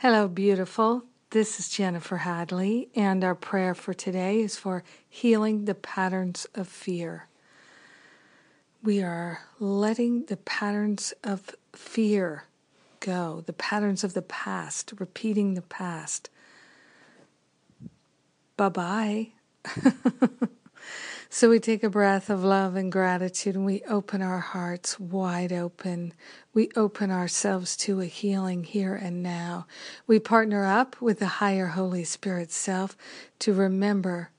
Hello, beautiful. This is Jennifer Hadley, and our prayer for today is for healing the patterns of fear. We are letting the patterns of fear go, the patterns of the past, repeating the past. Bye bye. So we take a breath of love and gratitude and we open our hearts wide open. We open ourselves to a healing here and now. We partner up with the higher Holy Spirit self to remember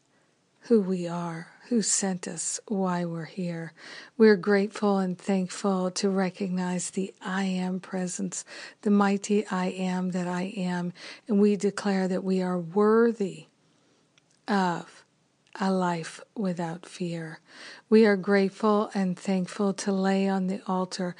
who we are, who sent us, why we're here. We're grateful and thankful to recognize the I am presence, the mighty I am that I am, and we declare that we are worthy of a life without fear. We are grateful and thankful to lay on the altar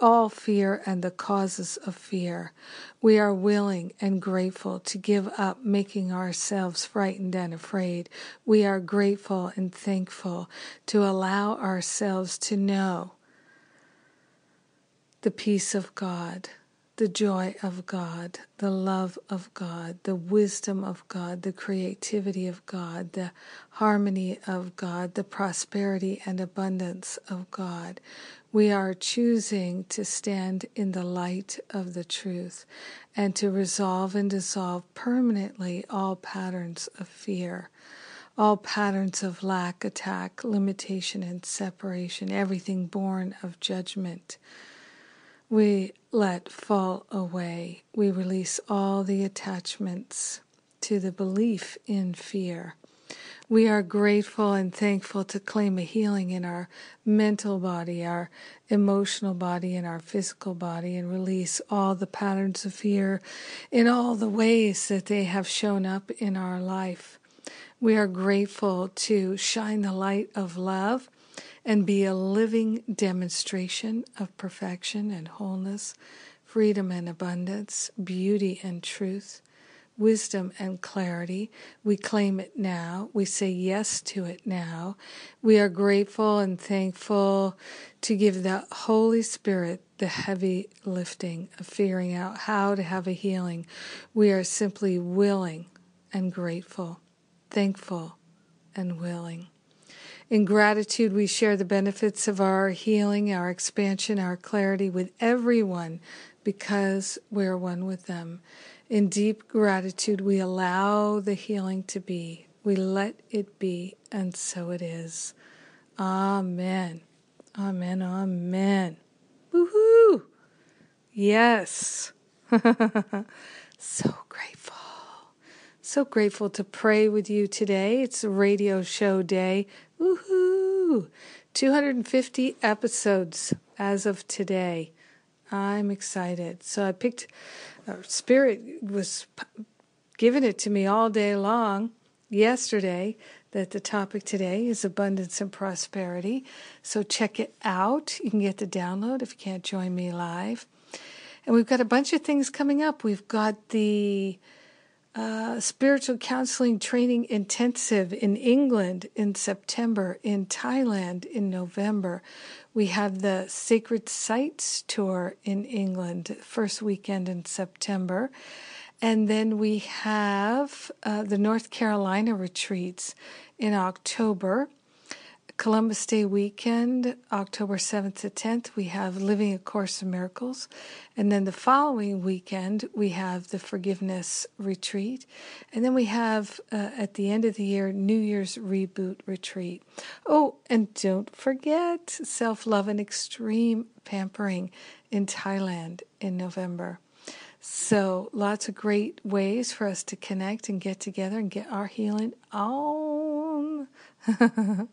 all fear and the causes of fear. We are willing and grateful to give up making ourselves frightened and afraid. We are grateful and thankful to allow ourselves to know the peace of God the joy of God, the love of God, the wisdom of God, the creativity of God, the harmony of God, the prosperity and abundance of God. We are choosing to stand in the light of the truth and to resolve and dissolve permanently all patterns of fear all patterns of lack, attack, limitation, and separation, everything born of judgment we let fall away. We release all the attachments to the belief in fear. We are grateful and thankful to claim a healing in our mental body, our emotional body, and our physical body, and release all the patterns of fear in all the ways that they have shown up in our life. We are grateful to shine the light of love and be a living demonstration of perfection and wholeness, freedom and abundance, beauty and truth, wisdom and clarity. We claim it now. We say yes to it now. We are grateful and thankful to give the Holy Spirit the heavy lifting of figuring out how to have a healing. We are simply willing and grateful, thankful and willing. In gratitude, we share the benefits of our healing, our expansion, our clarity with everyone because we're one with them. In deep gratitude, we allow the healing to be. We let it be, and so it is. Amen. Amen. Amen. Woohoo! Yes. so grateful. So grateful to pray with you today. It's a radio show day. Woohoo! 250 episodes as of today. I'm excited. So I picked, uh, Spirit was giving it to me all day long yesterday that the topic today is abundance and prosperity. So check it out. You can get the download if you can't join me live. And we've got a bunch of things coming up. We've got the uh, spiritual counseling training intensive in England in September, in Thailand in November. We have the Sacred Sites tour in England, first weekend in September. And then we have uh, the North Carolina retreats in October. Columbus Day weekend, October 7th to 10th, we have Living a Course of Miracles. And then the following weekend, we have the Forgiveness Retreat. And then we have, uh, at the end of the year, New Year's Reboot Retreat. Oh, and don't forget Self Love and Extreme Pampering in Thailand in November. So, lots of great ways for us to connect and get together and get our healing on.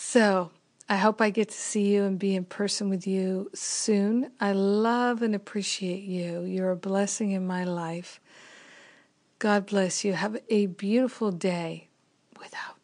So I hope I get to see you and be in person with you soon. I love and appreciate you. You're a blessing in my life. God bless you. Have a beautiful day without